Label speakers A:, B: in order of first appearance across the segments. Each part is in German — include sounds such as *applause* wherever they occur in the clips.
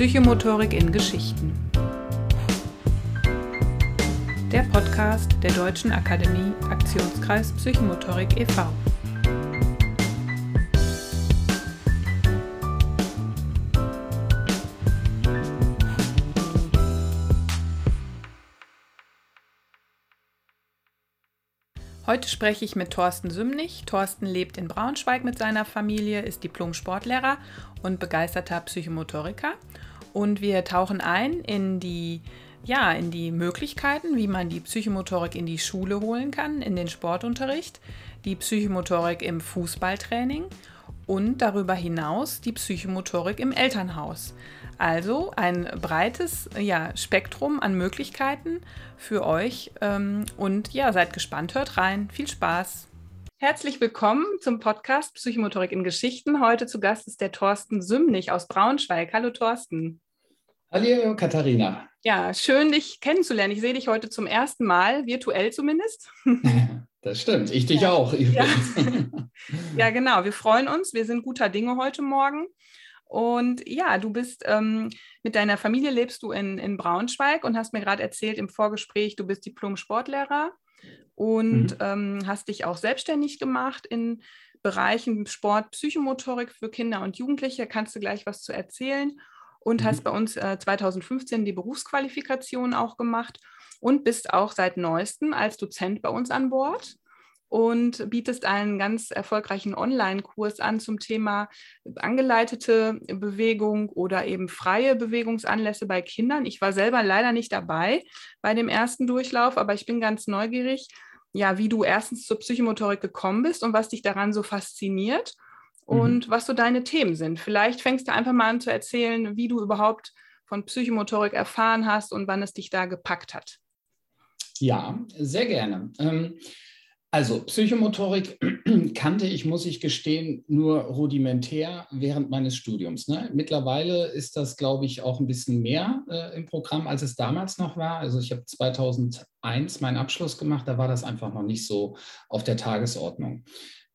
A: Psychomotorik in Geschichten. Der Podcast der Deutschen Akademie Aktionskreis Psychomotorik e.V. Heute spreche ich mit Thorsten Sümnig. Thorsten lebt in Braunschweig mit seiner Familie, ist Diplom-Sportlehrer und begeisterter Psychomotoriker. Und wir tauchen ein in die, ja, in die Möglichkeiten, wie man die Psychomotorik in die Schule holen kann, in den Sportunterricht, die Psychomotorik im Fußballtraining und darüber hinaus die Psychomotorik im Elternhaus. Also ein breites ja, Spektrum an Möglichkeiten für euch. Ähm, und ja, seid gespannt, hört rein. Viel Spaß. Herzlich willkommen zum Podcast Psychomotorik in Geschichten. Heute zu Gast ist der Thorsten Sümnig aus Braunschweig. Hallo Thorsten.
B: Hallo Katharina.
A: Ja, schön dich kennenzulernen. Ich sehe dich heute zum ersten Mal, virtuell zumindest. *laughs*
B: Das stimmt, ich dich ja. auch.
A: Ja. *laughs* ja, genau. Wir freuen uns. Wir sind guter Dinge heute Morgen. Und ja, du bist ähm, mit deiner Familie lebst du in, in Braunschweig und hast mir gerade erzählt im Vorgespräch, du bist Diplom-Sportlehrer und mhm. ähm, hast dich auch selbstständig gemacht in Bereichen Sport, Psychomotorik für Kinder und Jugendliche. Kannst du gleich was zu erzählen? Und mhm. hast bei uns äh, 2015 die Berufsqualifikation auch gemacht und bist auch seit neuestem als Dozent bei uns an Bord und bietest einen ganz erfolgreichen Online-Kurs an zum Thema angeleitete Bewegung oder eben freie Bewegungsanlässe bei Kindern. Ich war selber leider nicht dabei bei dem ersten Durchlauf, aber ich bin ganz neugierig, ja, wie du erstens zur Psychomotorik gekommen bist und was dich daran so fasziniert und mhm. was so deine Themen sind. Vielleicht fängst du einfach mal an zu erzählen, wie du überhaupt von Psychomotorik erfahren hast und wann es dich da gepackt hat.
B: Ja, sehr gerne. Ähm, also Psychomotorik *clears throat* kannte ich, muss ich gestehen, nur rudimentär während meines Studiums. Ne? Mittlerweile ist das, glaube ich, auch ein bisschen mehr äh, im Programm, als es damals noch war. Also ich habe 2001 meinen Abschluss gemacht, da war das einfach noch nicht so auf der Tagesordnung.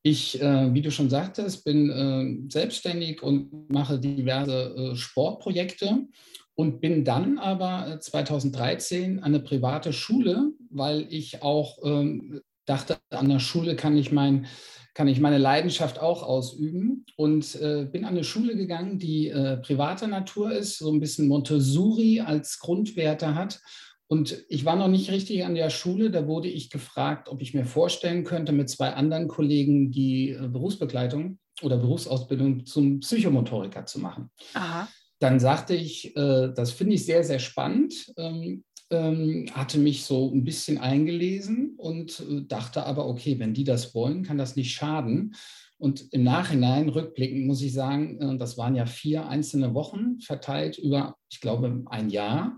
B: Ich, äh, wie du schon sagtest, bin äh, selbstständig und mache diverse äh, Sportprojekte und bin dann aber 2013 äh, an eine private Schule, weil ich auch ähm, dachte, an der Schule kann ich, mein, kann ich meine Leidenschaft auch ausüben und äh, bin an eine Schule gegangen, die äh, privater Natur ist, so ein bisschen Montessori als Grundwerte hat. Und ich war noch nicht richtig an der Schule, da wurde ich gefragt, ob ich mir vorstellen könnte, mit zwei anderen Kollegen die äh, Berufsbegleitung oder Berufsausbildung zum Psychomotoriker zu machen. Aha. Dann sagte ich, äh, das finde ich sehr, sehr spannend. Ähm, ähm, hatte mich so ein bisschen eingelesen und äh, dachte aber, okay, wenn die das wollen, kann das nicht schaden. Und im Nachhinein, rückblickend, muss ich sagen, das waren ja vier einzelne Wochen verteilt über, ich glaube, ein Jahr.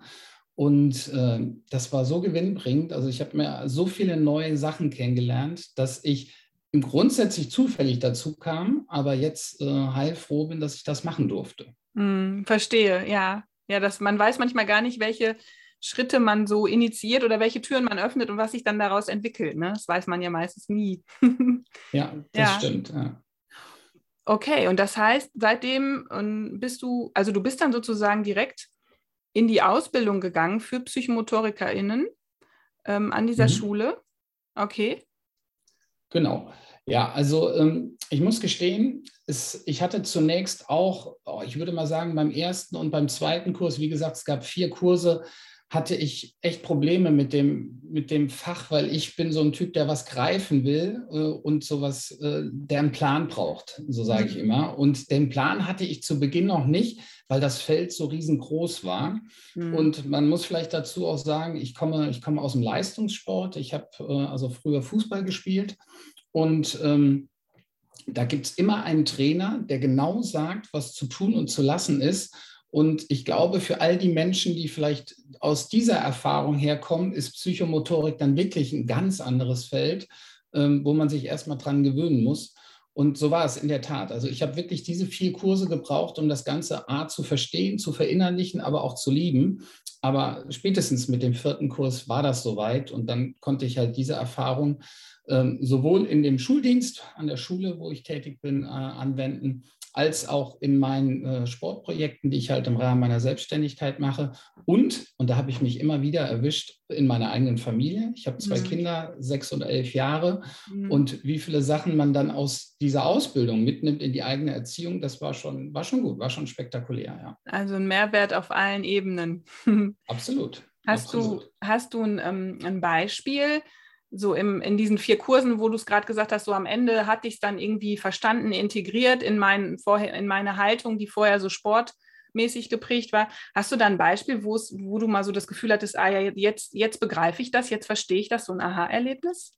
B: Und äh, das war so gewinnbringend. Also ich habe mir so viele neue Sachen kennengelernt, dass ich im grundsätzlich zufällig dazu kam, aber jetzt äh, heilfroh bin, dass ich das machen durfte.
A: Hm, verstehe, ja. Ja, das, man weiß manchmal gar nicht, welche Schritte man so initiiert oder welche Türen man öffnet und was sich dann daraus entwickelt. Ne? Das weiß man ja meistens nie. *laughs*
B: ja, das ja. stimmt. Ja.
A: Okay, und das heißt, seitdem ähm, bist du, also du bist dann sozusagen direkt in die Ausbildung gegangen für PsychomotorikerInnen ähm, an dieser mhm. Schule. Okay.
B: Genau. Ja, also ähm, ich muss gestehen, es, ich hatte zunächst auch, oh, ich würde mal sagen, beim ersten und beim zweiten Kurs, wie gesagt, es gab vier Kurse, hatte ich echt Probleme mit dem, mit dem Fach, weil ich bin so ein Typ, der was greifen will äh, und sowas, äh, der einen Plan braucht, so sage ich mhm. immer. Und den Plan hatte ich zu Beginn noch nicht, weil das Feld so riesengroß war. Mhm. Und man muss vielleicht dazu auch sagen, ich komme, ich komme aus dem Leistungssport. Ich habe äh, also früher Fußball gespielt und ähm, da gibt es immer einen Trainer, der genau sagt, was zu tun und zu lassen ist. Und ich glaube, für all die Menschen, die vielleicht aus dieser Erfahrung herkommen, ist Psychomotorik dann wirklich ein ganz anderes Feld, ähm, wo man sich erstmal dran gewöhnen muss. Und so war es in der Tat. Also ich habe wirklich diese vier Kurse gebraucht, um das Ganze A zu verstehen, zu verinnerlichen, aber auch zu lieben. Aber spätestens mit dem vierten Kurs war das soweit und dann konnte ich halt diese Erfahrung ähm, sowohl in dem Schuldienst an der Schule, wo ich tätig bin, äh, anwenden, als auch in meinen äh, Sportprojekten, die ich halt im Rahmen meiner Selbstständigkeit mache. Und, und da habe ich mich immer wieder erwischt, in meiner eigenen Familie. Ich habe zwei mhm. Kinder, sechs und elf Jahre. Mhm. Und wie viele Sachen man dann aus dieser Ausbildung mitnimmt in die eigene Erziehung, das war schon, war schon gut, war schon spektakulär, ja.
A: Also ein Mehrwert auf allen Ebenen. *laughs*
B: Absolut.
A: Hast
B: Absolut.
A: du, hast du ein, ähm, ein Beispiel, so im, in diesen vier Kursen, wo du es gerade gesagt hast, so am Ende hatte ich es dann irgendwie verstanden, integriert in, mein, vorher, in meine Haltung, die vorher so sportmäßig geprägt war. Hast du da ein Beispiel, wo du mal so das Gefühl hattest, ah ja, jetzt, jetzt begreife ich das, jetzt verstehe ich das, so ein Aha-Erlebnis?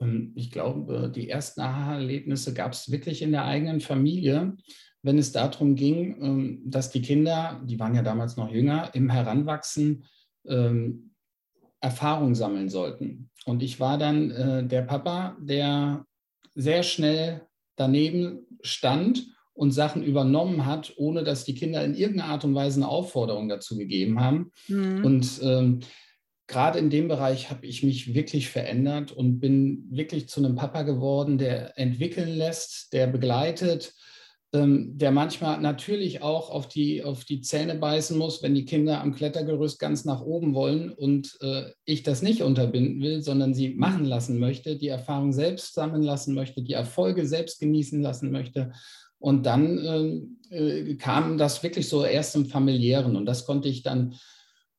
B: Ähm, ich glaube, die ersten Aha-Erlebnisse gab es wirklich in der eigenen Familie, wenn es darum ging, ähm, dass die Kinder, die waren ja damals noch jünger, im Heranwachsen ähm, Erfahrung sammeln sollten. Und ich war dann äh, der Papa, der sehr schnell daneben stand und Sachen übernommen hat, ohne dass die Kinder in irgendeiner Art und Weise eine Aufforderung dazu gegeben haben. Mhm. Und ähm, gerade in dem Bereich habe ich mich wirklich verändert und bin wirklich zu einem Papa geworden, der entwickeln lässt, der begleitet, ähm, der manchmal natürlich auch auf die, auf die Zähne beißen muss, wenn die Kinder am Klettergerüst ganz nach oben wollen und äh, ich das nicht unterbinden will, sondern sie machen lassen möchte, die Erfahrung selbst sammeln lassen möchte, die Erfolge selbst genießen lassen möchte. Und dann ähm, äh, kam das wirklich so erst im familiären und das konnte ich dann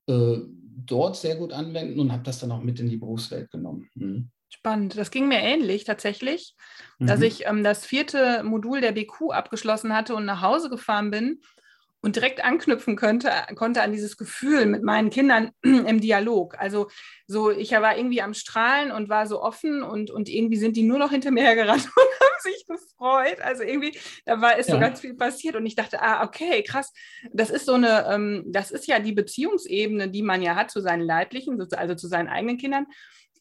B: äh, dort sehr gut anwenden und habe das dann auch mit in die Berufswelt genommen. Mhm.
A: Spannend. Das ging mir ähnlich tatsächlich, mhm. dass ich ähm, das vierte Modul der BQ abgeschlossen hatte und nach Hause gefahren bin und direkt anknüpfen könnte, konnte an dieses Gefühl mit meinen Kindern *clears throat* im Dialog. Also so, ich war irgendwie am Strahlen und war so offen und, und irgendwie sind die nur noch hinter mir hergerannt *laughs* und haben sich gefreut. Also irgendwie, da war ist ja. so ganz viel passiert und ich dachte, ah, okay, krass. Das ist so eine, ähm, das ist ja die Beziehungsebene, die man ja hat zu seinen Leiblichen, also zu seinen eigenen Kindern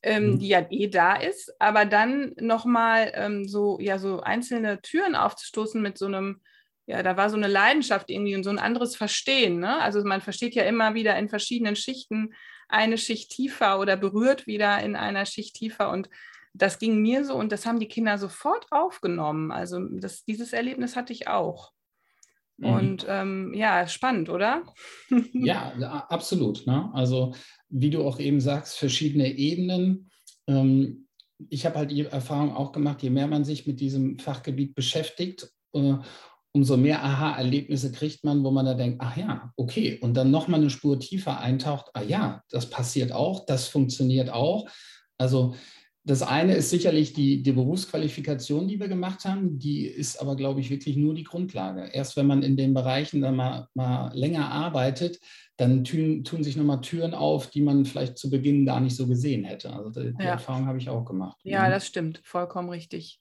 A: ähm, mhm. die ja eh da ist, aber dann nochmal ähm, so, ja, so einzelne Türen aufzustoßen mit so einem, ja, da war so eine Leidenschaft irgendwie und so ein anderes Verstehen. Ne? Also man versteht ja immer wieder in verschiedenen Schichten eine Schicht tiefer oder berührt wieder in einer Schicht tiefer und das ging mir so und das haben die Kinder sofort aufgenommen. Also das, dieses Erlebnis hatte ich auch. Mhm. Und ähm, ja, spannend, oder? *laughs*
B: ja, absolut. Ne? Also wie du auch eben sagst, verschiedene Ebenen. Ähm, ich habe halt die Erfahrung auch gemacht, je mehr man sich mit diesem Fachgebiet beschäftigt, äh, umso mehr Aha-Erlebnisse kriegt man, wo man da denkt, ach ja, okay, und dann nochmal eine Spur tiefer eintaucht, ah ja, das passiert auch, das funktioniert auch. Also das eine ist sicherlich die, die Berufsqualifikation, die wir gemacht haben. Die ist aber, glaube ich, wirklich nur die Grundlage. Erst wenn man in den Bereichen dann mal, mal länger arbeitet, dann tun, tun sich nochmal Türen auf, die man vielleicht zu Beginn gar nicht so gesehen hätte. Also die, die ja. Erfahrung habe ich auch gemacht.
A: Ja, mhm. das stimmt. Vollkommen richtig.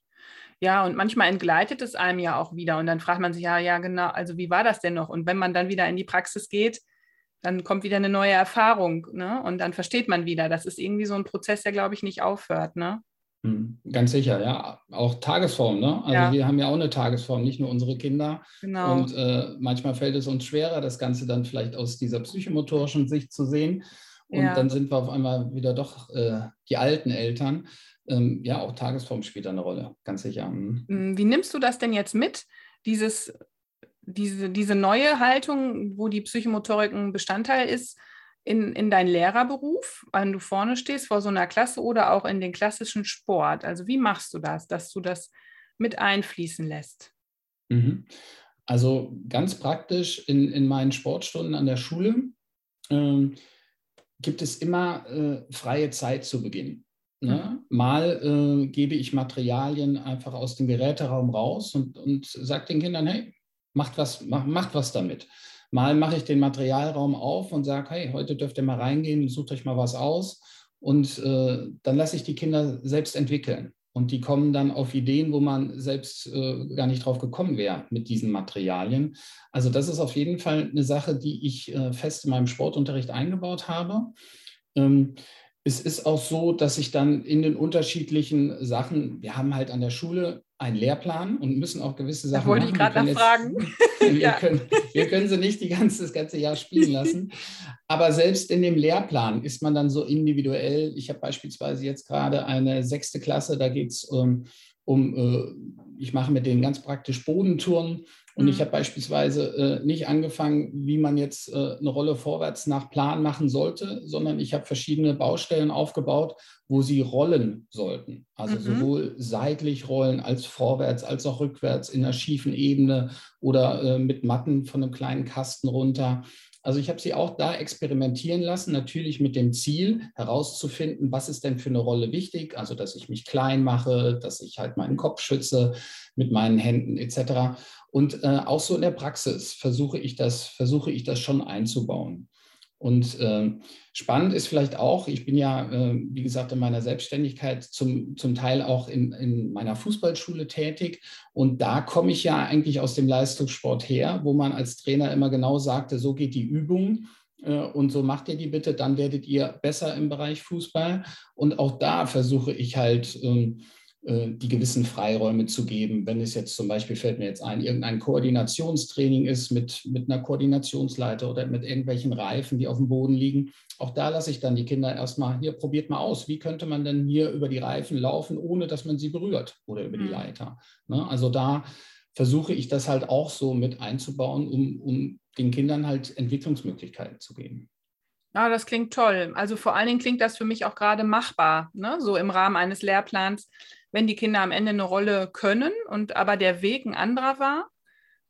A: Ja, und manchmal entgleitet es einem ja auch wieder. Und dann fragt man sich, ja, ja, genau, also wie war das denn noch? Und wenn man dann wieder in die Praxis geht, dann kommt wieder eine neue Erfahrung, ne? Und dann versteht man wieder. Das ist irgendwie so ein Prozess, der, glaube ich, nicht aufhört, ne?
B: Hm, ganz sicher, ja. Auch Tagesform, ne? Also ja. wir haben ja auch eine Tagesform, nicht nur unsere Kinder. Genau. Und äh, manchmal fällt es uns schwerer, das Ganze dann vielleicht aus dieser psychomotorischen Sicht zu sehen. Und ja. dann sind wir auf einmal wieder doch äh, die alten Eltern. Ähm, ja, auch Tagesform spielt eine Rolle, ganz sicher.
A: Hm. Hm, wie nimmst du das denn jetzt mit? Dieses diese, diese neue Haltung, wo die Psychomotorik ein Bestandteil ist, in, in deinen Lehrerberuf, wenn du vorne stehst vor so einer Klasse oder auch in den klassischen Sport? Also wie machst du das, dass du das mit einfließen lässt?
B: Mhm. Also ganz praktisch in, in meinen Sportstunden an der Schule ähm, gibt es immer äh, freie Zeit zu Beginn. Ne? Mhm. Mal äh, gebe ich Materialien einfach aus dem Geräteraum raus und, und sage den Kindern, hey, macht was, macht, macht was damit. Mal mache ich den Materialraum auf und sage, hey, heute dürft ihr mal reingehen, sucht euch mal was aus. Und äh, dann lasse ich die Kinder selbst entwickeln. Und die kommen dann auf Ideen, wo man selbst äh, gar nicht drauf gekommen wäre mit diesen Materialien. Also das ist auf jeden Fall eine Sache, die ich äh, fest in meinem Sportunterricht eingebaut habe. Ähm, es ist auch so, dass ich dann in den unterschiedlichen Sachen, wir haben halt an der Schule einen Lehrplan und müssen auch gewisse Sachen.
A: Da wollte machen. ich gerade nachfragen. *laughs* *laughs*
B: wir, ja. können, wir können sie nicht die ganze, das ganze Jahr spielen lassen. Aber selbst in dem Lehrplan ist man dann so individuell. Ich habe beispielsweise jetzt gerade eine sechste Klasse, da geht es um, um äh, ich mache mit denen ganz praktisch Bodentouren und mhm. ich habe beispielsweise äh, nicht angefangen, wie man jetzt äh, eine Rolle vorwärts nach Plan machen sollte, sondern ich habe verschiedene Baustellen aufgebaut, wo sie rollen sollten. Also mhm. sowohl seitlich rollen als vorwärts, als auch rückwärts in einer schiefen Ebene oder äh, mit Matten von einem kleinen Kasten runter. Also ich habe sie auch da experimentieren lassen, natürlich mit dem Ziel herauszufinden, was ist denn für eine Rolle wichtig. Also dass ich mich klein mache, dass ich halt meinen Kopf schütze mit meinen Händen etc. Und äh, auch so in der Praxis versuche ich das, versuche ich das schon einzubauen. Und äh, spannend ist vielleicht auch, ich bin ja, äh, wie gesagt, in meiner Selbstständigkeit zum, zum Teil auch in, in meiner Fußballschule tätig. Und da komme ich ja eigentlich aus dem Leistungssport her, wo man als Trainer immer genau sagte, so geht die Übung äh, und so macht ihr die bitte, dann werdet ihr besser im Bereich Fußball. Und auch da versuche ich halt, ähm, äh, die gewissen Freiräume zu geben. Wenn es jetzt zum Beispiel, fällt mir jetzt ein, irgendein Koordinationstraining ist mit, mit einer Koordinationsleiter oder mit irgendwelchen Reifen, die auf dem Boden liegen, auch da lasse ich dann die Kinder erstmal, hier probiert mal aus, wie könnte man denn hier über die Reifen laufen, ohne dass man sie berührt oder über die mhm. Leiter. Ne? Also da versuche ich das halt auch so mit einzubauen, um, um den Kindern halt Entwicklungsmöglichkeiten zu geben.
A: Ja, das klingt toll. Also vor allen Dingen klingt das für mich auch gerade machbar, ne? so im Rahmen eines Lehrplans wenn die Kinder am Ende eine Rolle können und aber der Weg ein anderer war,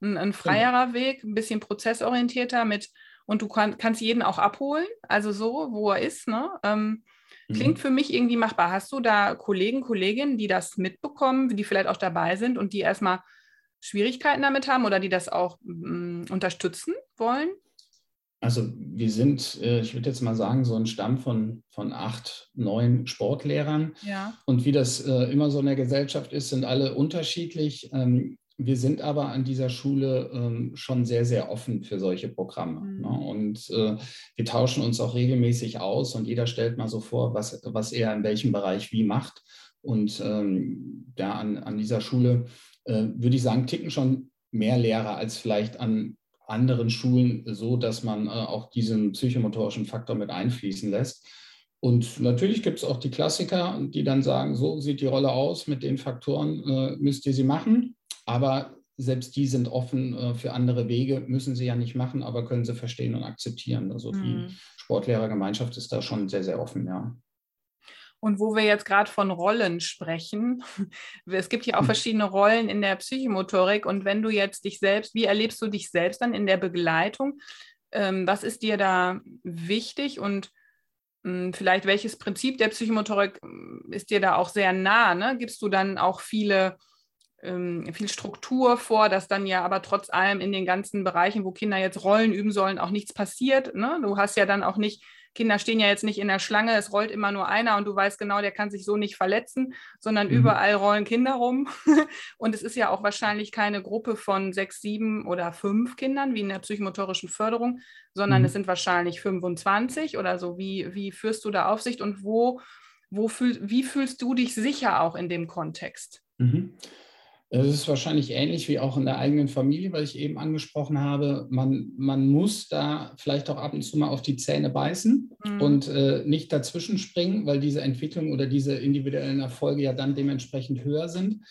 A: ein, ein freierer. Weg, ein bisschen prozessorientierter mit und du kann, kannst jeden auch abholen, also so, wo er ist. Ne? Ähm, mhm. Klingt für mich irgendwie machbar. Hast du da Kollegen, Kolleginnen, die das mitbekommen, die vielleicht auch dabei sind und die erstmal Schwierigkeiten damit haben oder die das auch mm, unterstützen wollen?
B: Also wir sind, äh, ich würde jetzt mal sagen, so ein Stamm von, von acht, neun Sportlehrern. Ja. Und wie das äh, immer so in der Gesellschaft ist, sind alle unterschiedlich. Ähm, wir sind aber an dieser Schule ähm, schon sehr, sehr offen für solche Programme. Mhm. Ne? Und äh, wir tauschen uns auch regelmäßig aus und jeder stellt mal so vor, was, was er in welchem Bereich wie macht. Und ähm, ja, an, an dieser Schule würde ich sagen, ticken schon mehr Lehrer als vielleicht an anderen Schulen so, dass man äh, auch diesen psychomotorischen Faktor mit einfließen lässt. Und natürlich gibt es auch die Klassiker, die dann sagen, so sieht die Rolle aus, mit den Faktoren äh, müsst ihr sie machen. Aber selbst die sind offen äh, für andere Wege, müssen sie ja nicht machen, aber können sie verstehen und akzeptieren. Also die mhm. Sportlehrergemeinschaft ist da schon sehr, sehr offen, ja.
A: Und wo wir jetzt gerade von Rollen sprechen, *laughs* es gibt ja auch hm. verschiedene Rollen in der Psychomotorik. Und wenn du jetzt dich selbst, wie erlebst du dich selbst dann in der Begleitung? Ähm, was ist dir da wichtig und hm, vielleicht welches Prinzip der Psychomotorik hm, ist dir da auch sehr nah? Ne? Gibst du dann auch viele ähm, viel Struktur vor, dass dann ja aber trotz allem in den ganzen Bereichen, wo Kinder jetzt Rollen üben sollen, auch nichts passiert. Ne? Du hast ja dann auch nicht Kinder stehen ja jetzt nicht in der Schlange, es rollt immer nur einer und du weißt genau, der kann sich so nicht verletzen, sondern mhm. überall rollen Kinder rum. *laughs* und es ist ja auch wahrscheinlich keine Gruppe von sechs, sieben oder fünf Kindern wie in der psychomotorischen Förderung, sondern mhm. es sind wahrscheinlich 25 oder so. Wie, wie führst du da Aufsicht und wo, wo fühl, wie fühlst du dich sicher auch in dem Kontext?
B: Mhm. Es ist wahrscheinlich ähnlich wie auch in der eigenen Familie, weil ich eben angesprochen habe, man, man muss da vielleicht auch ab und zu mal auf die Zähne beißen mhm. und äh, nicht dazwischen springen, weil diese Entwicklung oder diese individuellen Erfolge ja dann dementsprechend höher sind.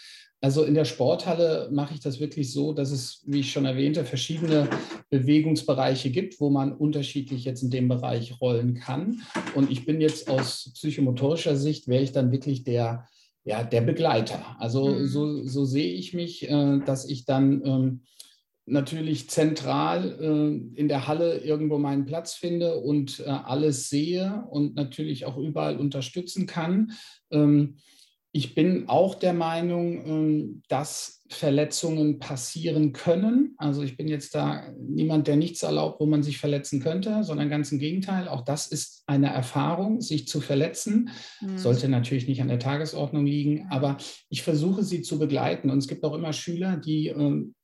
B: Also in der Sporthalle mache ich das wirklich so, dass es, wie ich schon erwähnte, verschiedene Bewegungsbereiche gibt, wo man unterschiedlich jetzt in dem Bereich rollen kann. Und ich bin jetzt aus psychomotorischer Sicht, wäre ich dann wirklich der ja, der Begleiter. Also mhm. so, so sehe ich mich, äh, dass ich dann ähm, natürlich zentral äh, in der Halle irgendwo meinen Platz finde und äh, alles sehe und natürlich auch überall unterstützen kann. Ähm, ich bin auch der Meinung, ähm, dass Verletzungen passieren können. Also ich bin jetzt da niemand, der nichts erlaubt, wo man sich verletzen könnte, sondern ganz im Gegenteil. Auch das ist eine Erfahrung, sich zu verletzen. Mhm. Sollte natürlich nicht an der Tagesordnung liegen, aber ich versuche sie zu begleiten. Und es gibt auch immer Schüler, die ähm,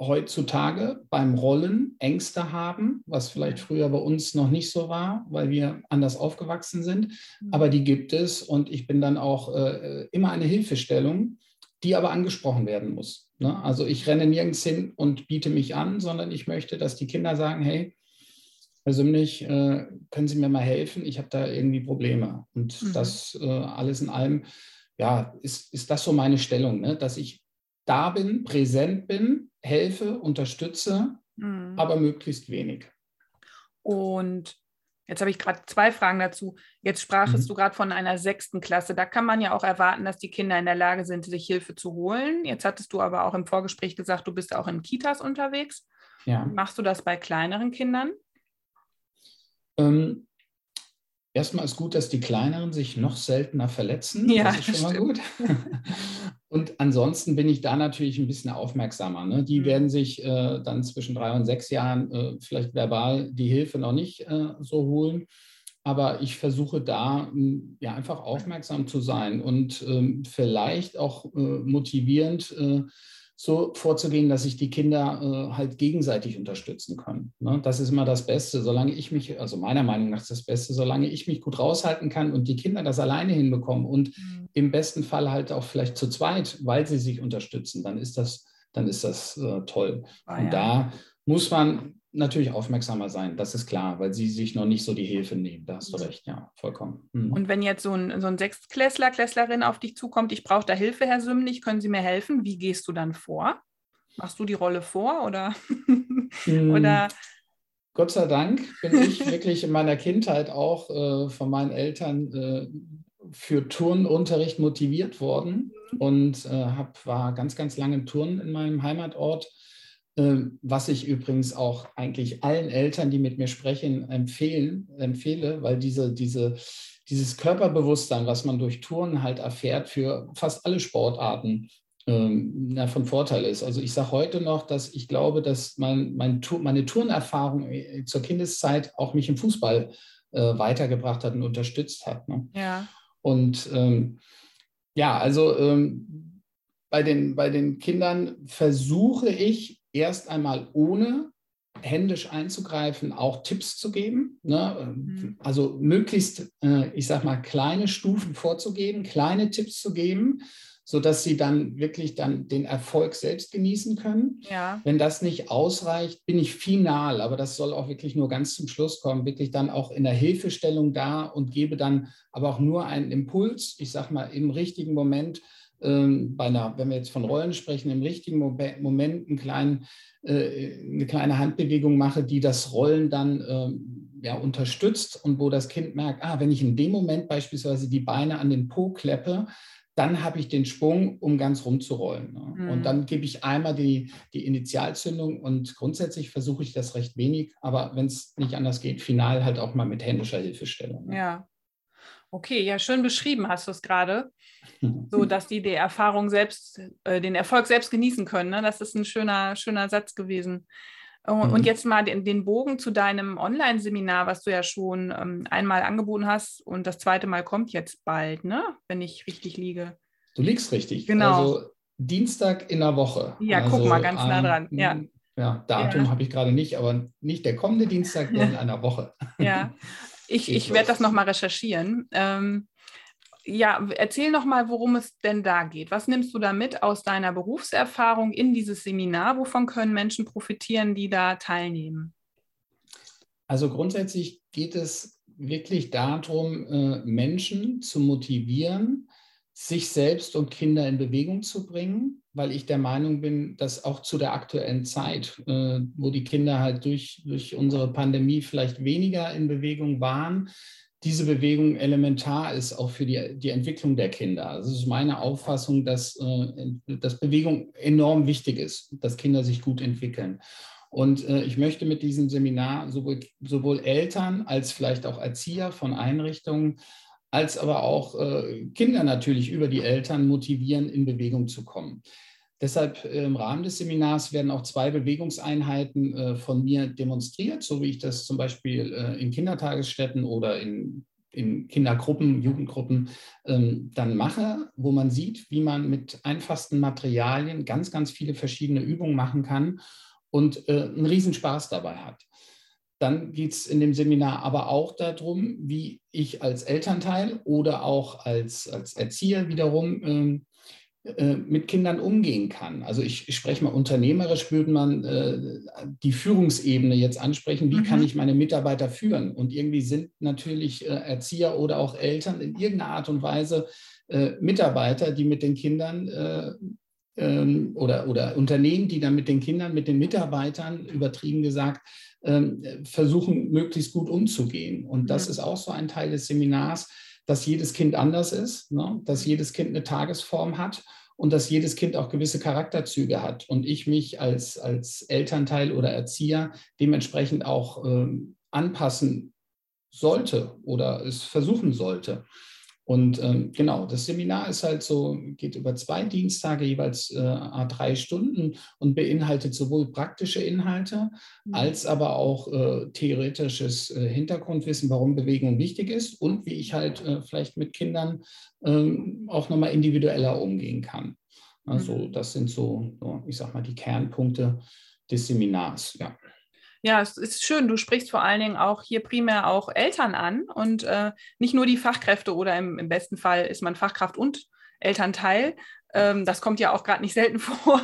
B: heutzutage beim Rollen Ängste haben, was vielleicht früher bei uns noch nicht so war, weil wir anders aufgewachsen sind. Mhm. Aber die gibt es und ich bin dann auch äh, immer eine Hilfestellung, die aber angesprochen werden muss. Ne? Also ich renne nirgends hin und biete mich an, sondern ich möchte, dass die Kinder sagen, hey, Herr Sümnig, äh, können Sie mir mal helfen? Ich habe da irgendwie Probleme. Und mhm. das äh, alles in allem, ja, ist, ist das so meine Stellung, ne? dass ich da bin, präsent bin, helfe, unterstütze, mhm. aber möglichst wenig.
A: Und Jetzt habe ich gerade zwei Fragen dazu. Jetzt sprachest mhm. du gerade von einer sechsten Klasse. Da kann man ja auch erwarten, dass die Kinder in der Lage sind, sich Hilfe zu holen. Jetzt hattest du aber auch im Vorgespräch gesagt, du bist auch in Kitas unterwegs. Ja. Machst du das bei kleineren Kindern?
B: Ähm, erstmal ist gut, dass die Kleineren sich noch seltener verletzen. Ja, das ist schon mal gut. *laughs* Und ansonsten bin ich da natürlich ein bisschen aufmerksamer. Ne? Die mhm. werden sich äh, dann zwischen drei und sechs Jahren äh, vielleicht verbal die Hilfe noch nicht äh, so holen. Aber ich versuche da ja einfach aufmerksam zu sein und ähm, vielleicht auch äh, motivierend äh, so vorzugehen, dass sich die Kinder äh, halt gegenseitig unterstützen können. Ne? Das ist immer das Beste, solange ich mich, also meiner Meinung nach ist das Beste, solange ich mich gut raushalten kann und die Kinder das alleine hinbekommen und mhm. Im besten Fall halt auch vielleicht zu zweit, weil sie sich unterstützen, dann ist das, dann ist das äh, toll. Und ja. da muss man natürlich aufmerksamer sein, das ist klar, weil sie sich noch nicht so die Hilfe nehmen. Da hast du recht, ja, vollkommen.
A: Mhm. Und wenn jetzt so ein, so ein Sechstklässler, Klässlerin auf dich zukommt, ich brauche da Hilfe, Herr Sümnig, können Sie mir helfen? Wie gehst du dann vor? Machst du die Rolle vor oder?
B: Mhm. *laughs* oder Gott sei Dank bin ich wirklich in meiner Kindheit auch äh, von meinen Eltern äh, für Turnunterricht motiviert worden mhm. und äh, hab, war ganz, ganz lange im Turnen in meinem Heimatort ähm, was ich übrigens auch eigentlich allen Eltern, die mit mir sprechen, empfehlen, empfehle, weil diese, diese, dieses Körperbewusstsein, was man durch Touren halt erfährt, für fast alle Sportarten ähm, ja, von Vorteil ist. Also ich sage heute noch, dass ich glaube, dass mein, mein, meine Turnerfahrung äh, zur Kindeszeit auch mich im Fußball äh, weitergebracht hat und unterstützt hat. Ne? Ja. Und ähm, ja, also ähm, bei, den, bei den Kindern versuche ich erst einmal ohne händisch einzugreifen, auch Tipps zu geben. Ne? Mhm. Also möglichst, äh, ich sag mal, kleine Stufen vorzugeben, kleine Tipps zu geben, sodass sie dann wirklich dann den Erfolg selbst genießen können. Ja. Wenn das nicht ausreicht, bin ich final, aber das soll auch wirklich nur ganz zum Schluss kommen, wirklich dann auch in der Hilfestellung da und gebe dann aber auch nur einen Impuls, ich sag mal, im richtigen Moment ähm, bei einer, wenn wir jetzt von Rollen sprechen, im richtigen Moment einen kleinen, äh, eine kleine Handbewegung mache, die das Rollen dann ähm, ja, unterstützt und wo das Kind merkt, ah, wenn ich in dem Moment beispielsweise die Beine an den Po kleppe, dann habe ich den Schwung, um ganz rumzurollen. Ne? Mhm. Und dann gebe ich einmal die, die Initialzündung und grundsätzlich versuche ich das recht wenig, aber wenn es nicht anders geht, final halt auch mal mit händischer Hilfestellung.
A: Ne? Ja, Okay, ja, schön beschrieben hast du es gerade, *laughs* so dass die die Erfahrung selbst, äh, den Erfolg selbst genießen können. Ne? Das ist ein schöner, schöner Satz gewesen. Und, mhm. und jetzt mal den, den, Bogen zu deinem Online-Seminar, was du ja schon ähm, einmal angeboten hast und das zweite Mal kommt jetzt bald, ne? Wenn ich richtig liege.
B: Du liegst richtig. Genau. Also Dienstag in der Woche.
A: Ja,
B: also
A: guck mal, ganz nah dran. Ja.
B: Ja, Datum ja. habe ich gerade nicht, aber nicht der kommende Dienstag, *laughs* der in einer Woche.
A: Ja, Ich, ich werde das nochmal recherchieren. Ähm, ja, erzähl nochmal, worum es denn da geht. Was nimmst du da mit aus deiner Berufserfahrung in dieses Seminar? Wovon können Menschen profitieren, die da teilnehmen?
B: Also grundsätzlich geht es wirklich darum, äh, Menschen zu motivieren, sich selbst und Kinder in Bewegung zu bringen, weil ich der Meinung bin, dass auch zu der aktuellen Zeit, äh, wo die Kinder halt durch, durch unsere Pandemie vielleicht weniger in Bewegung waren, diese Bewegung elementar ist auch für die, die Entwicklung der Kinder. Also es ist meine Auffassung, dass, äh, dass Bewegung enorm wichtig ist, dass Kinder sich gut entwickeln. Und äh, ich möchte mit diesem Seminar sowohl, sowohl Eltern als vielleicht auch Erzieher von Einrichtungen als aber auch äh, Kinder natürlich über die Eltern motivieren, in Bewegung zu kommen. Deshalb äh, im Rahmen des Seminars werden auch zwei Bewegungseinheiten äh, von mir demonstriert, so wie ich das zum Beispiel in Kindertagesstätten oder in, in Kindergruppen, Jugendgruppen ähm, dann mache, wo man sieht, wie man mit einfachsten Materialien ganz, ganz viele verschiedene Übungen machen kann und einen Riesenspaß dabei hat. Dann geht es in dem Seminar aber auch darum, wie ich als Elternteil oder auch als, als Erzieher wiederum ähm, äh, mit Kindern umgehen kann. Also ich, ich, spreche mal unternehmerisch, würde man äh, die Führungsebene jetzt ansprechen, wie mhm. kann ich meine Mitarbeiter führen? Und irgendwie sind natürlich äh, Erzieher oder auch Eltern in irgendeiner Art und Weise äh, Mitarbeiter, die mit den Kindern äh, ähm, oder, oder Unternehmen, die dann mit den Kindern, mit den Mitarbeitern, übertrieben gesagt, ähm, versuchen, möglichst gut umzugehen. Und das mhm. ist auch so ein Teil des Seminars, dass jedes Kind anders ist, ne? dass jedes Kind eine Tagesform hat und dass jedes Kind auch gewisse Charakterzüge hat und ich mich als, als Elternteil oder Erzieher dementsprechend auch ähm, anpassen sollte oder es versuchen sollte. Und ähm, genau, das Seminar ist halt so, geht über zwei Dienstage, jeweils äh, drei Stunden und beinhaltet sowohl praktische Inhalte mhm. als aber auch äh, theoretisches äh, Hintergrundwissen, warum Bewegung wichtig ist und wie ich halt äh, vielleicht mit Kindern ähm, auch nochmal individueller umgehen kann. Also mhm. das sind so, ich sag mal, die Kernpunkte des Seminars, ja.
A: Ja, es ist schön. Du sprichst vor allen Dingen auch hier primär auch Eltern an und äh, nicht nur die Fachkräfte oder im, im, besten Fall ist man Fachkraft und Elternteil. Ähm, das kommt ja auch gerade nicht *laughs* selten vor.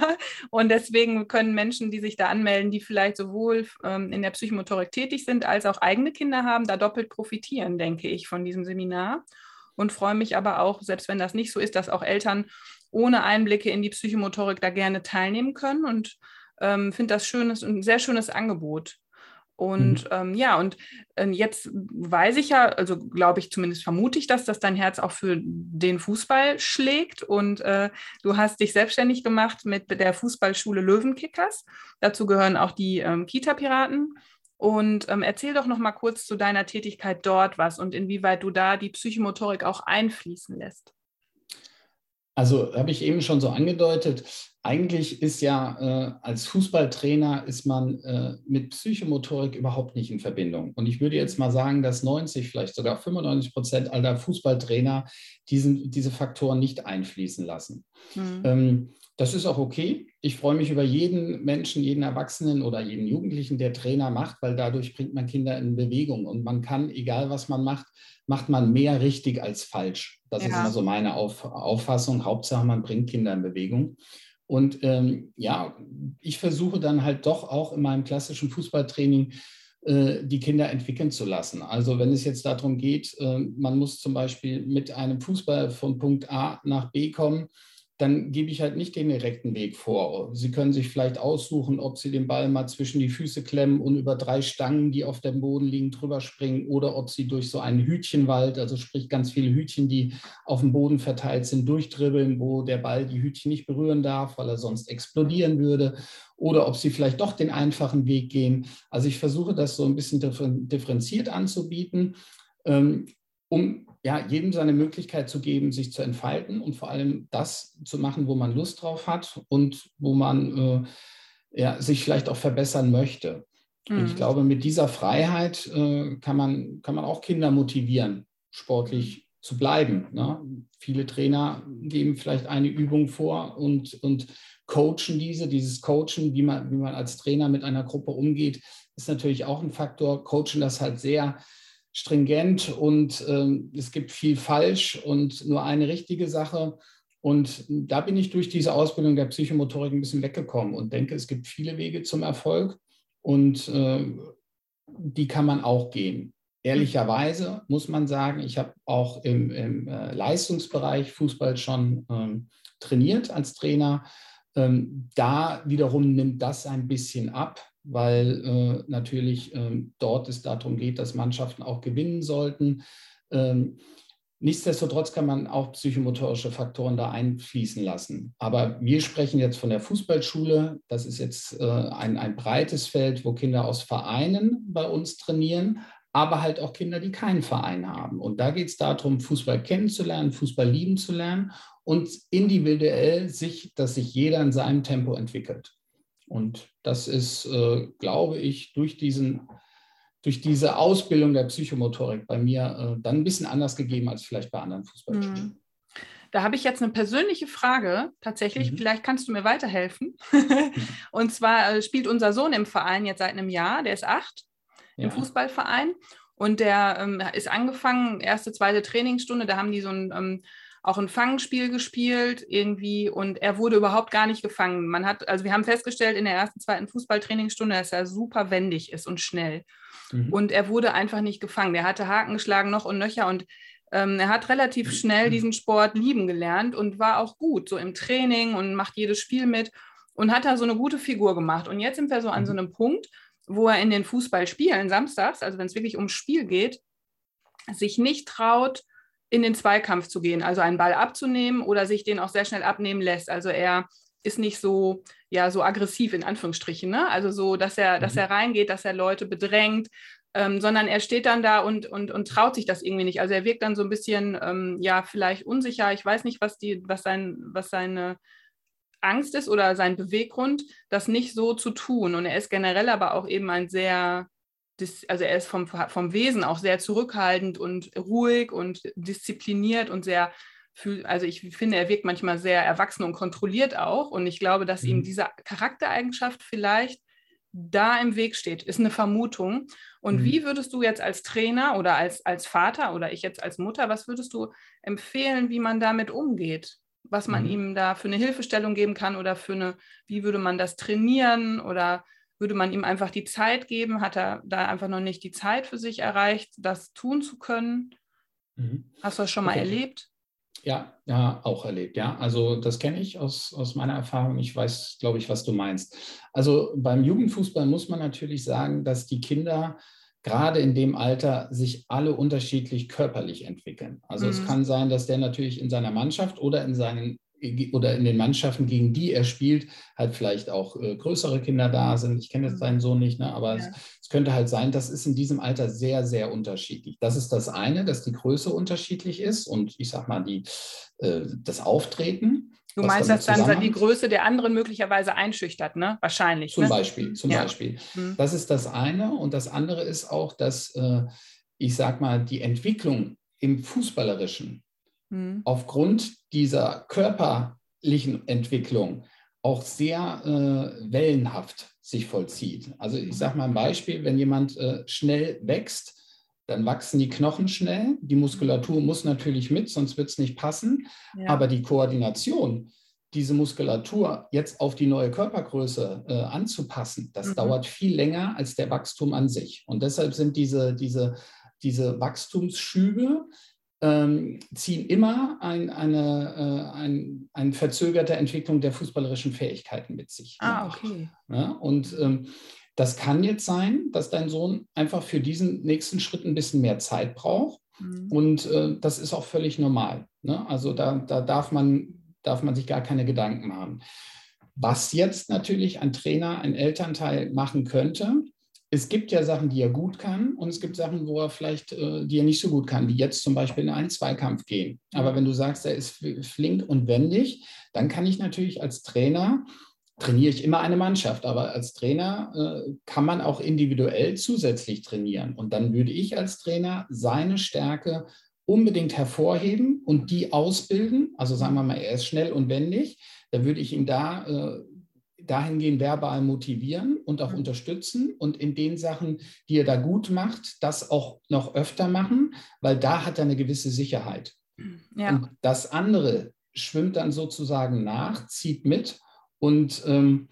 A: Und deswegen können Menschen, die sich da anmelden, die vielleicht sowohl ähm, in der Psychomotorik tätig sind, als auch eigene Kinder haben, da doppelt profitieren, denke ich, von diesem Seminar. Und freue mich aber auch, selbst wenn das nicht so ist, dass auch Eltern ohne Einblicke in die Psychomotorik da gerne teilnehmen können und ähm, finde das schönes ein sehr schönes Angebot. Und mhm. ähm, ja, und äh, jetzt weiß ich ja, also glaube ich zumindest vermute ich das, dass dein Herz auch für den Fußball schlägt. Und äh, du hast dich selbstständig gemacht mit der Fußballschule Löwenkickers. Dazu gehören auch die ähm, Kita-Piraten. Und ähm, erzähl doch noch mal kurz zu deiner Tätigkeit dort was und inwieweit du da die Psychomotorik auch einfließen lässt.
B: Also habe ich eben schon so angedeutet, eigentlich ist ja äh, als Fußballtrainer ist man äh, mit Psychomotorik überhaupt nicht in Verbindung. Und ich würde jetzt mal sagen, dass 90, vielleicht sogar 95 Prozent aller Fußballtrainer diesen, diese Faktoren nicht einfließen lassen. Mhm. Ähm, das ist auch okay. Ich freue mich über jeden Menschen, jeden Erwachsenen oder jeden Jugendlichen, der Trainer macht, weil dadurch bringt man Kinder in Bewegung. Und man kann, egal was man macht, macht man mehr richtig als falsch. Das ja. ist immer so meine Auf, Auffassung. Hauptsache, man bringt Kinder in Bewegung. Und ähm, ja, ich versuche dann halt doch auch in meinem klassischen Fußballtraining äh, die Kinder entwickeln zu lassen. Also wenn es jetzt darum geht, äh, man muss zum Beispiel mit einem Fußball von Punkt A nach B kommen, dann gebe ich halt nicht den direkten Weg vor. Sie können sich vielleicht aussuchen, ob Sie den Ball mal zwischen die Füße klemmen und über drei Stangen, die auf dem Boden liegen, drüber springen oder ob Sie durch so einen Hütchenwald, also sprich ganz viele Hütchen, die auf dem Boden verteilt sind, durchdribbeln, wo der Ball die Hütchen nicht berühren darf, weil er sonst explodieren würde oder ob Sie vielleicht doch den einfachen Weg gehen. Also ich versuche das so ein bisschen differenziert anzubieten, ähm, um ja, jedem seine Möglichkeit zu geben, sich zu entfalten und vor allem das zu machen, wo man Lust drauf hat und wo man äh, ja, sich vielleicht auch verbessern möchte. Mhm. Und ich mhm. glaube, mit dieser Freiheit äh, kann, man, kann man auch Kinder motivieren, sportlich zu bleiben. Ne? Viele Trainer geben vielleicht eine Übung vor und, und coachen diese. Dieses Coachen, wie man, wie man als Trainer mit einer Gruppe umgeht, ist natürlich auch ein Faktor. Coachen das halt sehr stringent und ähm, es gibt viel falsch und nur eine richtige Sache. Und da bin ich durch diese Ausbildung der Psychomotorik ein bisschen weggekommen und denke, es gibt viele Wege zum Erfolg und äh, die kann man auch gehen. Ehrlicherweise muss man sagen, ich habe auch im, im äh, Leistungsbereich Fußball schon ähm, trainiert als Trainer. Ähm, da wiederum nimmt das ein bisschen ab weil äh, natürlich äh, dort es darum geht, dass Mannschaften auch gewinnen sollten. Ähm, nichtsdestotrotz kann man auch psychomotorische Faktoren da einfließen lassen. Aber wir sprechen jetzt von der Fußballschule. Das ist jetzt äh, ein, ein breites Feld, wo Kinder aus Vereinen bei uns trainieren, aber halt auch Kinder, die keinen Verein haben. Und da geht es darum, Fußball kennenzulernen, Fußball lieben zu lernen und individuell sich, dass sich jeder in seinem Tempo entwickelt. Und das ist, äh, glaube ich, durch, diesen, durch diese Ausbildung der Psychomotorik bei mir äh, dann ein bisschen anders gegeben als vielleicht bei anderen Fußballspielen. Mhm.
A: Da habe ich jetzt eine persönliche Frage, tatsächlich. Mhm. Vielleicht kannst du mir weiterhelfen. *laughs* und zwar äh, spielt unser Sohn im Verein jetzt seit einem Jahr, der ist acht, ja. im Fußballverein. Und der ähm, ist angefangen, erste, zweite Trainingsstunde, da haben die so ein ähm, auch ein Fangspiel gespielt irgendwie und er wurde überhaupt gar nicht gefangen. Man hat, also wir haben festgestellt in der ersten, zweiten Fußballtrainingsstunde, dass er super wendig ist und schnell. Mhm. Und er wurde einfach nicht gefangen. Der hatte Haken geschlagen noch und nöcher und ähm, er hat relativ schnell diesen Sport lieben gelernt und war auch gut, so im Training und macht jedes Spiel mit und hat da so eine gute Figur gemacht. Und jetzt sind wir so an so mhm. einem Punkt, wo er in den Fußballspielen samstags, also wenn es wirklich ums Spiel geht, sich nicht traut, in den Zweikampf zu gehen, also einen Ball abzunehmen oder sich den auch sehr schnell abnehmen lässt. Also er ist nicht so, ja, so aggressiv in Anführungsstrichen, ne? Also so, dass er, mhm. dass er reingeht, dass er Leute bedrängt, ähm, sondern er steht dann da und, und, und traut sich das irgendwie nicht. Also er wirkt dann so ein bisschen, ähm, ja, vielleicht unsicher. Ich weiß nicht, was die, was sein, was seine Angst ist oder sein Beweggrund, das nicht so zu tun. Und er ist generell aber auch eben ein sehr, also er ist vom, vom Wesen auch sehr zurückhaltend und ruhig und diszipliniert und sehr, also ich finde, er wirkt manchmal sehr erwachsen und kontrolliert auch. Und ich glaube, dass mhm. ihm diese Charaktereigenschaft vielleicht da im Weg steht, ist eine Vermutung. Und mhm. wie würdest du jetzt als Trainer oder als, als Vater oder ich jetzt als Mutter, was würdest du empfehlen, wie man damit umgeht? Was man mhm. ihm da für eine Hilfestellung geben kann oder für eine, wie würde man das trainieren oder würde man ihm einfach die Zeit geben? Hat er da einfach noch nicht die Zeit für sich erreicht, das tun zu können? Mhm. Hast du das schon okay. mal erlebt?
B: Ja, ja, auch erlebt, ja. Also das kenne ich aus, aus meiner Erfahrung. Ich weiß, glaube ich, was du meinst. Also beim Jugendfußball muss man natürlich sagen, dass die Kinder gerade in dem Alter sich alle unterschiedlich körperlich entwickeln. Also mhm. es kann sein, dass der natürlich in seiner Mannschaft oder in seinen oder in den Mannschaften, gegen die er spielt, halt vielleicht auch äh, größere Kinder da sind. Ich kenne jetzt seinen Sohn nicht, ne? aber ja. es, es, könnte halt sein, das ist in diesem Alter sehr, sehr unterschiedlich. Das ist das eine, dass die Größe unterschiedlich ist und ich sag mal, die, äh, das Auftreten.
A: Du meinst, dass dann die Größe der anderen möglicherweise einschüchtert, ne? Wahrscheinlich.
B: Zum ne? Beispiel, zum ja. Beispiel. Mhm. Das ist das eine. Und das andere ist auch, dass, äh, ich sag mal, die Entwicklung im Fußballerischen mhm. aufgrund dieser körperlichen Entwicklung auch sehr äh, wellenhaft sich vollzieht. Also ich sage mal ein Beispiel, wenn jemand äh, schnell wächst, dann wachsen die Knochen schnell, die Muskulatur muss natürlich mit, sonst wird es nicht passen, ja. aber die Koordination, diese Muskulatur jetzt auf die neue Körpergröße äh, anzupassen, das mhm. dauert viel länger als der Wachstum an sich. Und deshalb sind diese, diese, diese Wachstumsschübe ähm, ziehen immer ein, eine, äh, ein, eine verzögerte Entwicklung der fußballerischen Fähigkeiten mit sich.
A: Ah, okay.
B: Ja, und ähm, das kann jetzt sein, dass dein Sohn einfach für diesen nächsten Schritt ein bisschen mehr Zeit braucht. Mhm. Und äh, das ist auch völlig normal. Ne? Also da, da darf, man, darf man sich gar keine Gedanken machen. Was jetzt natürlich ein Trainer, ein Elternteil machen könnte, es gibt ja Sachen, die er gut kann und es gibt Sachen, wo er vielleicht, äh, die er nicht so gut kann, wie jetzt zum Beispiel in einen Zweikampf gehen. Aber wenn du sagst, er ist flink und wendig, dann kann ich natürlich als Trainer, trainiere ich immer eine Mannschaft, aber als Trainer äh, kann man auch individuell zusätzlich trainieren. Und dann würde ich als Trainer seine Stärke unbedingt hervorheben und die ausbilden. Also sagen wir mal, er ist schnell und wendig. Da würde ich ihm da äh, dahingehend verbal motivieren und auch mhm. unterstützen und in den Sachen, die er da gut macht, das auch noch öfter machen, weil da hat er eine gewisse Sicherheit. Ja. Und das andere schwimmt dann sozusagen nach, zieht mit und ähm,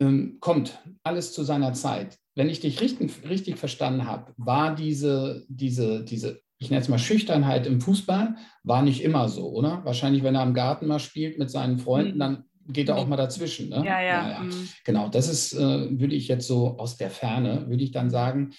B: ähm, kommt alles zu seiner Zeit. Wenn ich dich richtig, richtig verstanden habe, war diese, diese, diese ich nenne es mal Schüchternheit im Fußball, war nicht immer so, oder? Wahrscheinlich, wenn er am Garten mal spielt mit seinen Freunden, mhm. dann geht da auch mal dazwischen. Ne?
A: Ja, ja. ja, ja.
B: Mhm. Genau, das ist, äh, würde ich jetzt so aus der Ferne, würde ich dann sagen,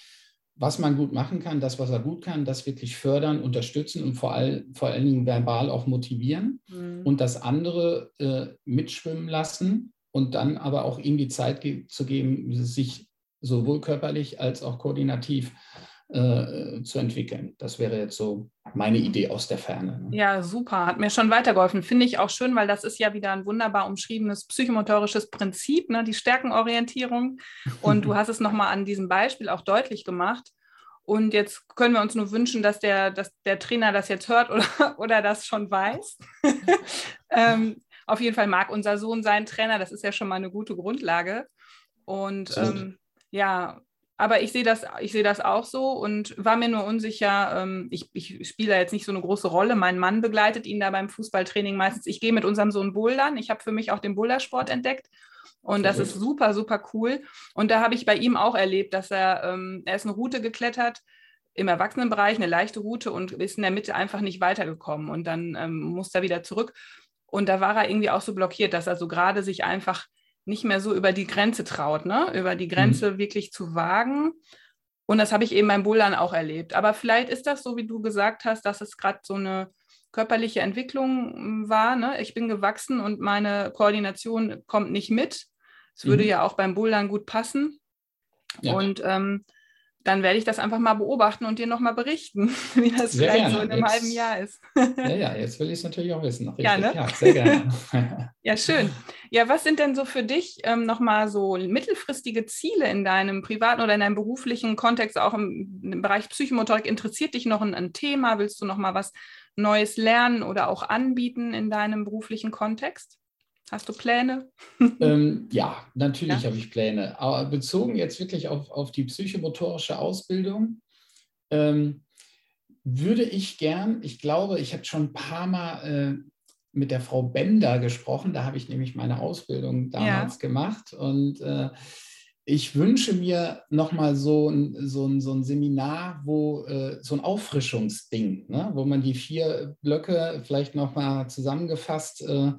B: was man gut machen kann, das, was er gut kann, das wirklich fördern, unterstützen und vor, all, vor allen Dingen verbal auch motivieren mhm. und das andere äh, mitschwimmen lassen und dann aber auch ihm die Zeit ge zu geben, sich sowohl körperlich als auch koordinativ äh, zu entwickeln. Das wäre jetzt so meine Idee aus der Ferne.
A: Ne? Ja, super. Hat mir schon weitergeholfen. Finde ich auch schön, weil das ist ja wieder ein wunderbar umschriebenes psychomotorisches Prinzip, ne? die Stärkenorientierung. Und du *laughs* hast es nochmal an diesem Beispiel auch deutlich gemacht. Und jetzt können wir uns nur wünschen, dass der, dass der Trainer das jetzt hört oder, *laughs* oder das schon weiß. *laughs* ähm, auf jeden Fall mag unser Sohn seinen Trainer. Das ist ja schon mal eine gute Grundlage. Und ähm, ja, aber ich sehe das, ich sehe das auch so und war mir nur unsicher. Ähm, ich, ich spiele da jetzt nicht so eine große Rolle. Mein Mann begleitet ihn da beim Fußballtraining meistens. Ich gehe mit unserem Sohn bouldern. Ich habe für mich auch den Bouldersport entdeckt. Und das ist super, super cool. Und da habe ich bei ihm auch erlebt, dass er, ähm, er ist eine Route geklettert im Erwachsenenbereich, eine leichte Route und ist in der Mitte einfach nicht weitergekommen. Und dann ähm, musste er wieder zurück. Und da war er irgendwie auch so blockiert, dass er so gerade sich einfach nicht mehr so über die Grenze traut, ne? über die Grenze mhm. wirklich zu wagen. Und das habe ich eben beim Bouldern auch erlebt. Aber vielleicht ist das so, wie du gesagt hast, dass es gerade so eine körperliche Entwicklung hm, war. Ne? Ich bin gewachsen und meine Koordination kommt nicht mit. Es würde mhm. ja auch beim Bouldern gut passen. Ja. Und ähm, dann werde ich das einfach mal beobachten und dir nochmal berichten, *laughs* wie das sehr vielleicht gerne. so in einem jetzt, halben Jahr ist.
B: ja, ja, jetzt will ich es natürlich auch wissen. Richtig. Ja, ne? ja, sehr gerne. *laughs*
A: ja, schön. Ja, was sind denn so für dich ähm, nochmal so mittelfristige Ziele in deinem privaten oder in deinem beruflichen Kontext, auch im, im Bereich Psychomotorik? Interessiert dich noch ein, ein Thema? Willst du nochmal was Neues lernen oder auch anbieten in deinem beruflichen Kontext? Hast du Pläne? *laughs*
B: Ähm, ja, natürlich ja? habe ich Pläne. Aber bezogen jetzt wirklich auf, auf die psychomotorische Ausbildung, ähm, würde ich gern, ich glaube, ich habe schon ein paar Mal äh, mit der Frau Bender gesprochen, da habe ich nämlich meine Ausbildung damals ja. gemacht und äh, ich wünsche mir nochmal so ein, so, ein, so ein Seminar, wo äh, so ein Auffrischungsding, ne, wo man die vier Blöcke vielleicht nochmal zusammengefasst äh,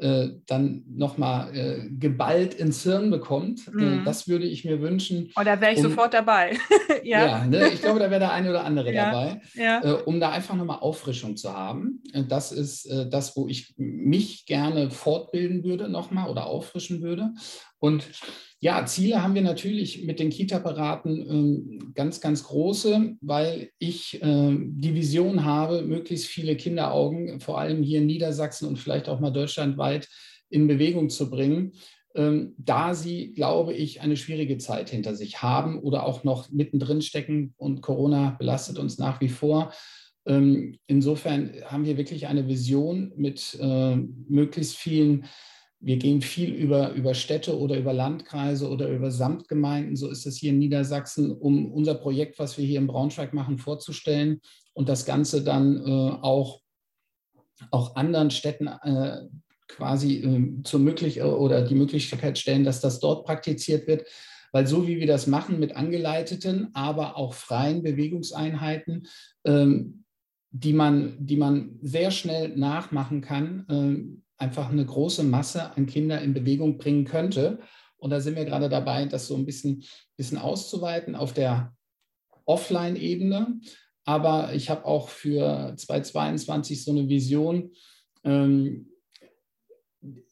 B: äh, dann nochmal äh, geballt ins Hirn bekommt. Äh, mhm. das würde ich mir wünschen.
A: Oh, da wäre ich um, sofort dabei. *laughs*
B: ja, ja ne, ich glaube, da wäre der eine oder andere ja, dabei, ja. Um da einfach nochmal Auffrischung zu haben. Das ist das, wo ich mich gerne fortbilden würde nochmal oder auffrischen würde. Und ja, Ziele haben wir natürlich mit den Kita-Beraten ähm, ganz, ganz große, weil ich äh, die Vision habe, möglichst viele Kinderaugen, vor allem hier in Niedersachsen und vielleicht auch mal deutschlandweit, in Bewegung zu bringen, ähm, da sie, glaube ich, eine schwierige Zeit hinter sich haben oder auch noch mittendrin stecken und Corona belastet uns nach wie vor. Ähm, insofern haben wir wirklich eine Vision mit äh, möglichst vielen wir gehen viel über, über Städte oder über Landkreise oder über Samtgemeinden, so ist es hier in Niedersachsen, um unser Projekt, was wir hier in Braunschweig machen, vorzustellen und das Ganze dann äh, auch, auch anderen Städten äh, quasi äh, zur möglich oder die Möglichkeit stellen, dass das dort praktiziert wird. Weil so wie wir das machen mit angeleiteten, aber auch freien Bewegungseinheiten, ähm, die, man, die man sehr schnell nachmachen kann, ähm, einfach eine große Masse an Kinder in Bewegung bringen könnte. Und da sind wir gerade dabei, das so ein bisschen, bisschen auszuweiten auf der Offline-Ebene. Aber ich habe auch für 2022 so eine Vision, ähm,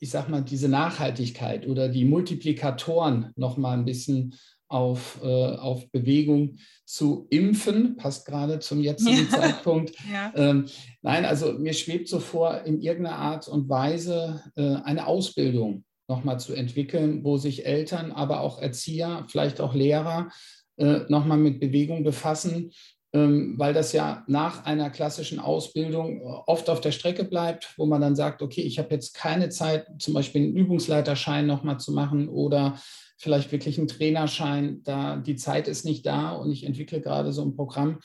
B: ich sage mal, diese Nachhaltigkeit oder die Multiplikatoren noch mal ein bisschen auf, äh, auf Bewegung zu impfen, passt gerade zum jetzigen ja. Zeitpunkt. *laughs* Ja. Ähm, nein, also mir schwebt so vor, in irgendeiner Art und Weise äh, eine Ausbildung nochmal zu entwickeln, wo sich Eltern, aber auch Erzieher, vielleicht auch Lehrer äh, nochmal mit Bewegung befassen, ähm, weil das ja nach einer klassischen Ausbildung äh, oft auf der Strecke bleibt, wo man dann sagt, okay, ich habe jetzt keine Zeit, zum Beispiel einen Übungsleiterschein nochmal zu machen oder vielleicht wirklich einen Trainerschein, da die Zeit ist nicht da und ich entwickle gerade so ein Programm,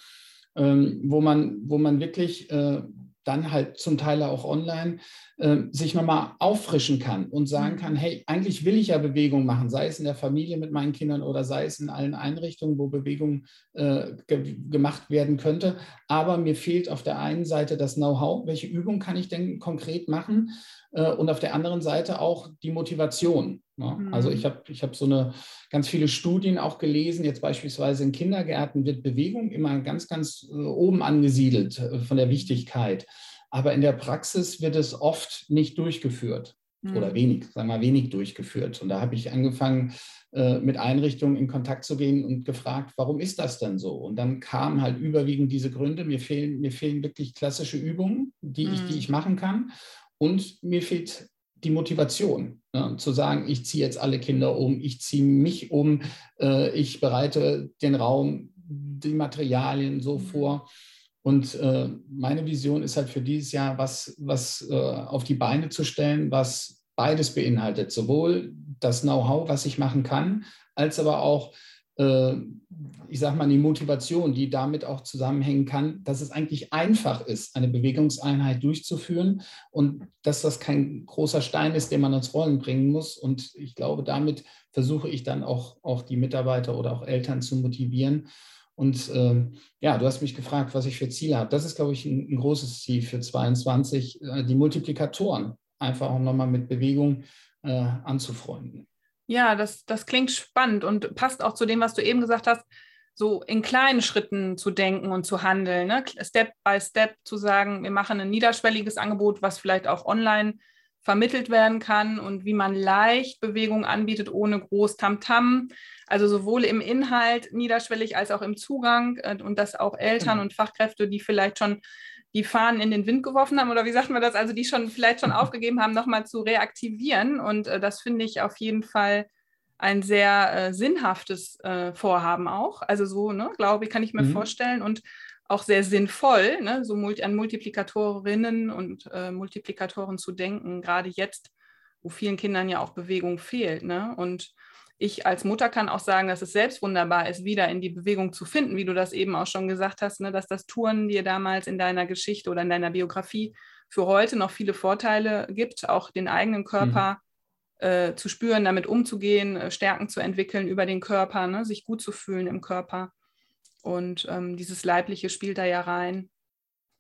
B: ähm, wo, man, wo man wirklich äh, dann halt zum Teil auch online, äh, sich nochmal auffrischen kann und sagen mhm. kann, hey, eigentlich will ich ja Bewegung machen, sei es in der Familie mit meinen Kindern oder sei es in allen Einrichtungen, wo Bewegung äh, ge gemacht werden könnte. Aber mir fehlt auf der einen Seite das Know-how, welche Übung kann ich denn konkret machen äh, und auf der anderen Seite auch die Motivation. Ne? Mhm. Also ich habe ich hab so eine ganz viele Studien auch gelesen, jetzt beispielsweise in Kindergärten wird Bewegung immer ganz, ganz äh, oben angesiedelt äh, von der Wichtigkeit. Aber in der Praxis wird es oft nicht durchgeführt mhm. oder wenig, sagen wir mal, wenig durchgeführt. Und da habe ich angefangen, mit Einrichtungen in Kontakt zu gehen und gefragt, warum ist das denn so? Und dann kamen halt überwiegend diese Gründe. Mir fehlen, mir fehlen wirklich klassische Übungen, die, mhm. ich, die mhm. ich machen kann. Und mir fehlt die Motivation, ne, zu sagen, ich ziehe jetzt alle Kinder um, ich ziehe mich um, äh, ich bereite den Raum, die Materialien so mhm. vor. Und äh, meine Vision ist halt für dieses Jahr, was, was äh, auf die Beine zu stellen, was beides beinhaltet, sowohl das Know-how, was ich machen kann, als aber auch ich sage mal, die Motivation, die damit auch zusammenhängen kann, dass es eigentlich einfach ist, eine Bewegungseinheit durchzuführen und dass das kein großer Stein ist, den man ins Rollen bringen muss. Und ich glaube, damit versuche ich dann auch, auch die Mitarbeiter oder auch Eltern zu motivieren. Und äh, ja, du hast mich gefragt, was ich für Ziele habe. Das ist, glaube ich, ein, ein großes Ziel für 22, äh, die Multiplikatoren einfach auch nochmal mit Bewegung äh, anzufreunden.
A: Ja, das, das klingt spannend und passt auch zu dem, was du eben gesagt hast, so in kleinen Schritten zu denken und zu handeln, ne? Step by Step zu sagen, wir machen ein niederschwelliges Angebot, was vielleicht auch online vermittelt werden kann und wie man leicht Bewegung anbietet, ohne groß Tamtam. -Tam. Also sowohl im Inhalt niederschwellig als auch im Zugang äh, und dass auch Eltern mhm. und Fachkräfte, die vielleicht schon die Fahnen in den Wind geworfen haben oder wie sagt man das, also die schon vielleicht schon aufgegeben haben, nochmal zu reaktivieren. Und äh, das finde ich auf jeden Fall ein sehr äh, sinnhaftes äh, Vorhaben auch. Also so, ne, glaube ich, kann ich mir mhm. vorstellen und auch sehr sinnvoll, ne, so an Multiplikatorinnen und äh, Multiplikatoren zu denken, gerade jetzt, wo vielen Kindern ja auch Bewegung fehlt. Ne? Und ich als Mutter kann auch sagen, dass es selbst wunderbar ist, wieder in die Bewegung zu finden, wie du das eben auch schon gesagt hast, ne, dass das Touren dir damals in deiner Geschichte oder in deiner Biografie für heute noch viele Vorteile gibt, auch den eigenen Körper mhm. äh, zu spüren, damit umzugehen, äh, Stärken zu entwickeln über den Körper, ne, sich gut zu fühlen im Körper. Und ähm, dieses Leibliche spielt da ja rein.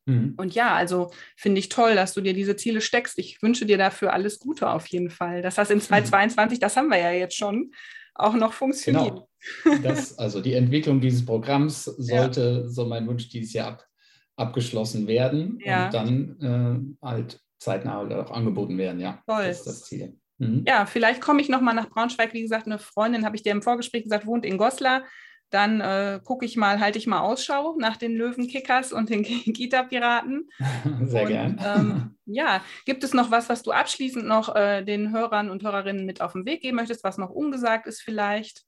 A: Mhm. Und ja, also finde ich toll, dass du dir diese Ziele steckst. Ich wünsche dir dafür alles Gute auf jeden Fall. Dass das in 2022, mhm. das haben wir ja jetzt schon, auch noch funktioniert.
B: Genau. Das, *laughs* also die Entwicklung dieses Programms sollte, ja. so mein Wunsch, dieses Jahr ab, abgeschlossen werden ja. und dann äh, halt zeitnah auch angeboten werden. Ja,
A: toll. das ist das Ziel. Mhm. Ja, vielleicht komme ich nochmal nach Braunschweig. Wie gesagt, eine Freundin, habe ich dir im Vorgespräch gesagt, wohnt in Goslar dann äh, gucke ich mal, halte ich mal Ausschau nach den Löwenkickers und den Gita-Piraten. *laughs* *laughs*
B: Sehr gerne.
A: Ähm, *laughs* ja, gibt es noch was, was du abschließend noch äh, den Hörern und Hörerinnen mit auf den Weg geben möchtest, was noch ungesagt ist vielleicht?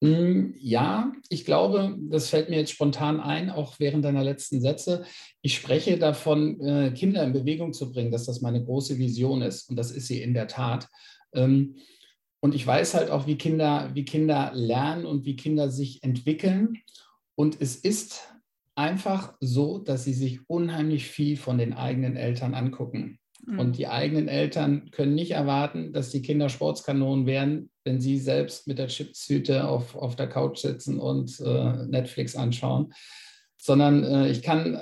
B: Mm, ja, ich glaube, das fällt mir jetzt spontan ein, auch während deiner letzten Sätze. Ich spreche davon, äh, Kinder in Bewegung zu bringen, dass das meine große Vision ist. Und das ist sie in der Tat. Ähm, und ich weiß halt auch, wie Kinder, wie Kinder lernen und wie Kinder sich entwickeln. Und es ist einfach so, dass sie sich unheimlich viel von den eigenen Eltern angucken. Mhm. Und die eigenen Eltern können nicht erwarten, dass die Kinder Sportskanonen werden, wenn sie selbst mit der Chipshüte auf, auf der Couch sitzen und äh, Netflix anschauen. Sondern äh, ich kann,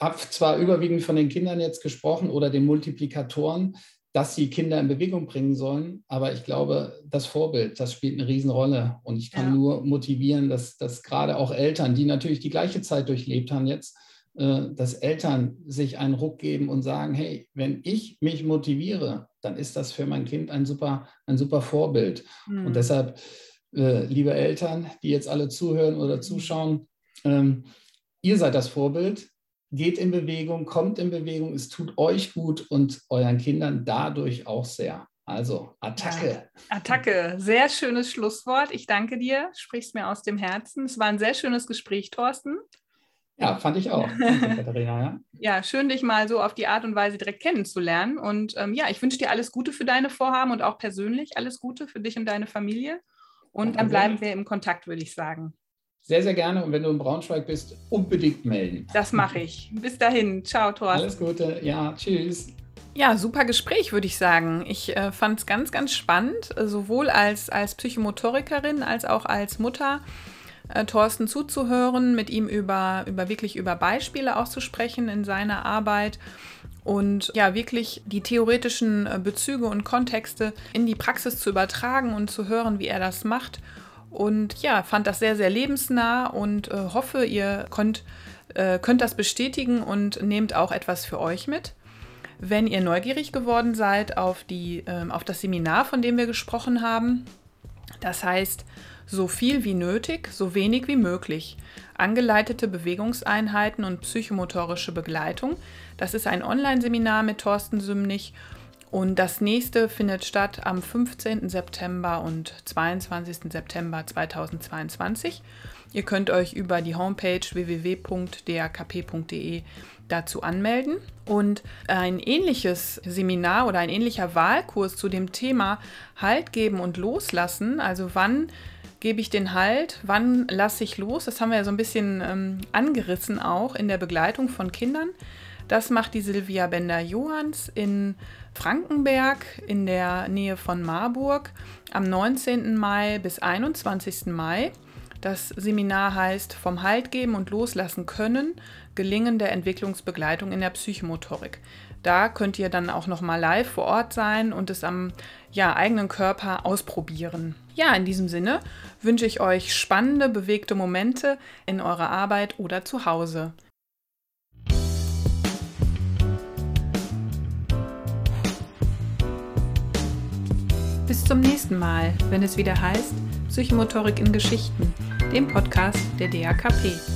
B: habe zwar überwiegend von den Kindern jetzt gesprochen oder den Multiplikatoren, dass sie Kinder in Bewegung bringen sollen. Aber ich glaube, das Vorbild, das spielt eine Riesenrolle. Und ich kann ja. nur motivieren, dass, dass gerade auch Eltern, die natürlich die gleiche Zeit durchlebt haben jetzt, äh, dass Eltern sich einen Ruck geben und sagen, hey, wenn ich mich motiviere, dann ist das für mein Kind ein super, ein super Vorbild. Mhm. Und deshalb, äh, liebe Eltern, die jetzt alle zuhören oder zuschauen, ähm, ihr seid das Vorbild, geht in Bewegung, kommt in Bewegung, es tut euch gut und euren Kindern dadurch auch sehr. Also Attacke. Ja,
A: Attacke, sehr schönes Schlusswort. Ich danke dir, sprichst mir aus dem Herzen. Es war ein sehr schönes Gespräch, Thorsten.
B: Ja, fand ich auch. Danke, *laughs* Katharina.
A: Ja. ja, schön, dich mal so auf die Art und Weise direkt kennenzulernen. Und ähm, ja, ich wünsche dir alles Gute für deine Vorhaben und auch persönlich alles Gute für dich und deine Familie. Und danke dann bleiben wir im Kontakt, würde ich sagen
B: sehr, sehr gerne. Und wenn du in Braunschweig bist, unbedingt melden.
A: Das mache ich. Bis dahin. Ciao, Thorsten.
B: Alles Gute. Ja, tschüss.
A: Ja, super Gespräch, würde ich sagen. Ich äh, fand es ganz, ganz spannend, äh, sowohl als, als Psychomotorikerin als auch als Mutter. Äh, Thorsten zuzuhören, mit ihm über, über wirklich über Beispiele auszusprechen in seiner Arbeit und ja, wirklich die theoretischen äh, Bezüge und Kontexte in die Praxis zu übertragen und zu hören, wie er das macht und ja, fand das sehr, sehr lebensnah und äh, hoffe, ihr könnt, äh, könnt das bestätigen und nehmt auch etwas für euch mit. Wenn ihr neugierig geworden seid auf, die, äh, auf das Seminar, von dem wir gesprochen haben, das heißt, so viel wie nötig, so wenig wie möglich. Angeleitete Bewegungseinheiten und psychomotorische Begleitung. Das ist ein Online-Seminar mit Thorsten Sümnich und das nächste findet statt am 15. September und 22. September 2022. Ihr könnt euch über die Homepage www.drkp.de dazu anmelden. Und ein ähnliches Seminar oder ein ähnlicher Wahlkurs zu dem Thema Halt geben und loslassen, also wann gebe ich den Halt? Wann lasse ich los? Das haben wir ja so ein bisschen ähm, angerissen auch in der Begleitung von Kindern. Das macht die Silvia Bender-Johans in Frankenberg in der Nähe von Marburg am 19. Mai bis 21. Mai. Das Seminar heißt Vom Halt geben und loslassen können, gelingende Entwicklungsbegleitung in der Psychomotorik. Da könnt ihr dann auch noch mal live vor Ort sein und es am ja, eigenen Körper ausprobieren. Ja, in diesem Sinne wünsche ich euch spannende, bewegte Momente in eurer Arbeit oder zu Hause. Bis zum nächsten Mal, wenn es wieder heißt Psychomotorik in Geschichten, dem Podcast der DAKP.